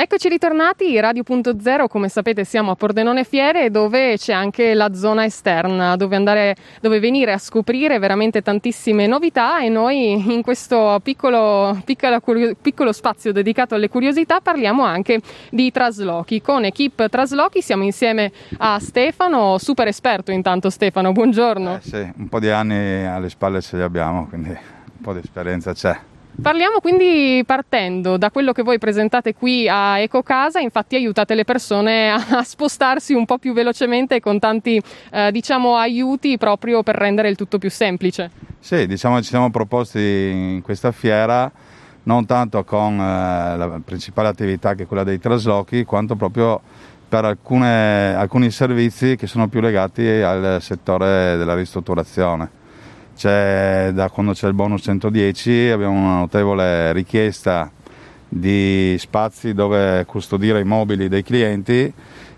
Eccoci ritornati, Radio.0, come sapete siamo a Pordenone Fiere dove c'è anche la zona esterna dove, andare, dove venire a scoprire veramente tantissime novità e noi in questo piccolo, piccolo, piccolo spazio dedicato alle curiosità parliamo anche di traslochi. Con Equip Traslochi siamo insieme a Stefano, super esperto intanto Stefano, buongiorno. Eh sì, un po' di anni alle spalle ce li abbiamo, quindi un po' di esperienza c'è. Parliamo quindi partendo da quello che voi presentate qui a Ecocasa, infatti aiutate le persone a spostarsi un po' più velocemente con tanti eh, diciamo, aiuti proprio per rendere il tutto più semplice. Sì, diciamo ci siamo proposti in questa fiera non tanto con eh, la principale attività che è quella dei traslochi, quanto proprio per alcune, alcuni servizi che sono più legati al settore della ristrutturazione c'è, da quando c'è il bonus 110 abbiamo una notevole richiesta di spazi dove custodire i mobili dei clienti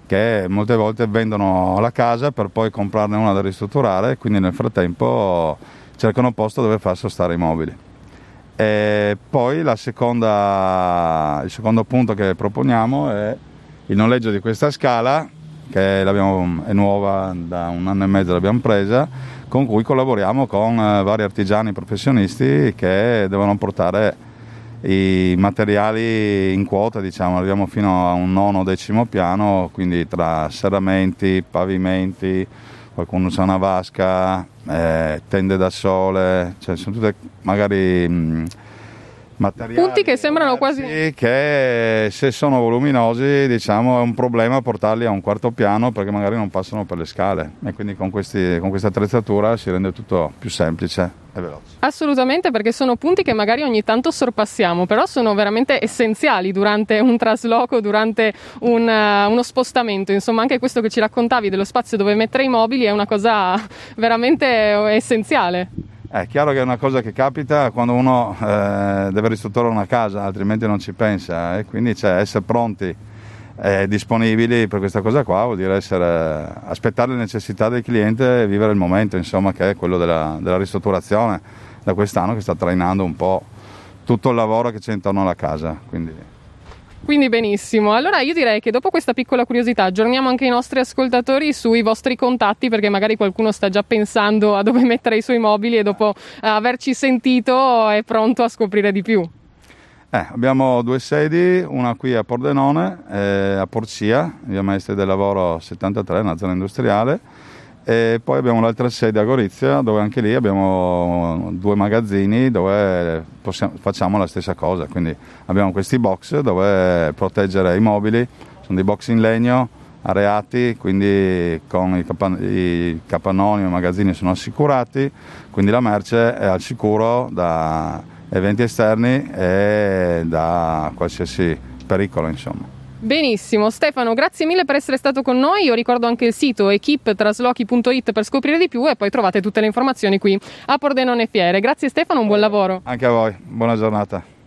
che molte volte vendono la casa per poi comprarne una da ristrutturare quindi nel frattempo cercano posto dove far sostare i mobili. E poi seconda, il secondo punto che proponiamo è il noleggio di questa scala che è nuova, da un anno e mezzo l'abbiamo presa con cui collaboriamo con eh, vari artigiani professionisti che devono portare i materiali in quota, diciamo, arriviamo fino a un nono decimo piano, quindi tra serramenti, pavimenti, qualcuno usa una vasca, eh, tende da sole, cioè sono tutte magari mh, materiali punti che sembrano quasi che se sono voluminosi diciamo è un problema portarli a un quarto piano perché magari non passano per le scale e quindi con, questi, con questa attrezzatura si rende tutto più semplice e veloce. Assolutamente perché sono punti che magari ogni tanto sorpassiamo però sono veramente essenziali durante un trasloco, durante un, uh, uno spostamento insomma anche questo che ci raccontavi dello spazio dove mettere i mobili è una cosa veramente essenziale. È chiaro che è una cosa che capita quando uno eh, deve ristrutturare una casa, altrimenti non ci pensa e quindi cioè, essere pronti e disponibili per questa cosa qua vuol dire essere, aspettare le necessità del cliente e vivere il momento, insomma, che è quello della, della ristrutturazione da quest'anno che sta trainando un po' tutto il lavoro che c'è intorno alla casa. Quindi quindi benissimo. Allora io direi che dopo questa piccola curiosità aggiorniamo anche i nostri ascoltatori sui vostri contatti perché magari qualcuno sta già pensando a dove mettere i suoi mobili e dopo averci sentito è pronto a scoprire di più. Eh, abbiamo due sedi, una qui a Pordenone, eh, a Porcia, via Maestri del Lavoro 73, una zona industriale, e poi abbiamo l'altra sede a Gorizia dove anche lì abbiamo due magazzini dove possiamo, facciamo la stessa cosa, quindi abbiamo questi box dove proteggere i mobili, sono dei box in legno areati, quindi con i, capan- i capannoni e i magazzini sono assicurati, quindi la merce è al sicuro da eventi esterni e da qualsiasi pericolo insomma. Benissimo, Stefano, grazie mille per essere stato con noi. Io ricordo anche il sito equiptraslochi.it per scoprire di più e poi trovate tutte le informazioni qui a Pordenone Fiere. Grazie Stefano, un buon lavoro. Anche a voi, buona giornata.